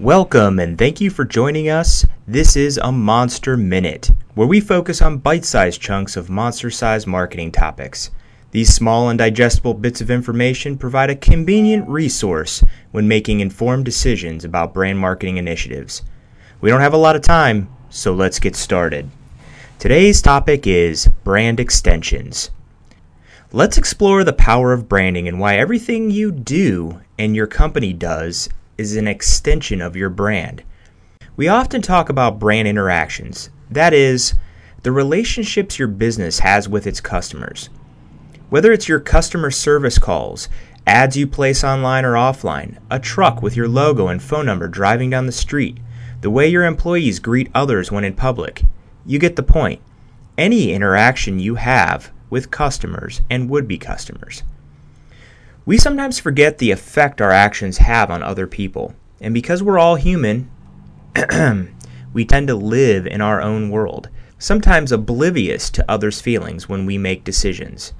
Welcome and thank you for joining us. This is a Monster Minute, where we focus on bite sized chunks of monster sized marketing topics. These small and digestible bits of information provide a convenient resource when making informed decisions about brand marketing initiatives. We don't have a lot of time, so let's get started. Today's topic is brand extensions. Let's explore the power of branding and why everything you do and your company does is an extension of your brand. We often talk about brand interactions, that is, the relationships your business has with its customers. Whether it's your customer service calls, ads you place online or offline, a truck with your logo and phone number driving down the street, the way your employees greet others when in public, you get the point. Any interaction you have with customers and would be customers. We sometimes forget the effect our actions have on other people, and because we're all human, we tend to live in our own world, sometimes oblivious to others' feelings when we make decisions.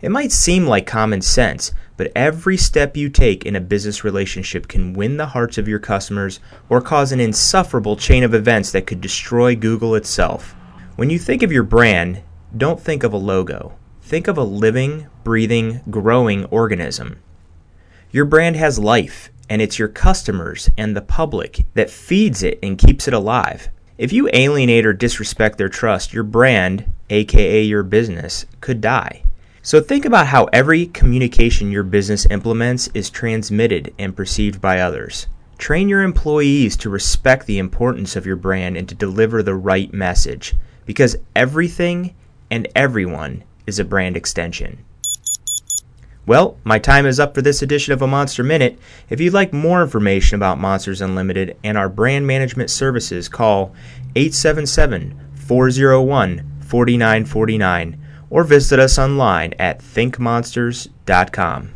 It might seem like common sense, but every step you take in a business relationship can win the hearts of your customers or cause an insufferable chain of events that could destroy Google itself. When you think of your brand, don't think of a logo. Think of a living, breathing, growing organism. Your brand has life, and it's your customers and the public that feeds it and keeps it alive. If you alienate or disrespect their trust, your brand, aka your business, could die. So think about how every communication your business implements is transmitted and perceived by others. Train your employees to respect the importance of your brand and to deliver the right message because everything and everyone is a brand extension. Well, my time is up for this edition of a Monster Minute. If you'd like more information about Monsters Unlimited and our brand management services, call 877 401 4949 or visit us online at thinkmonsters.com.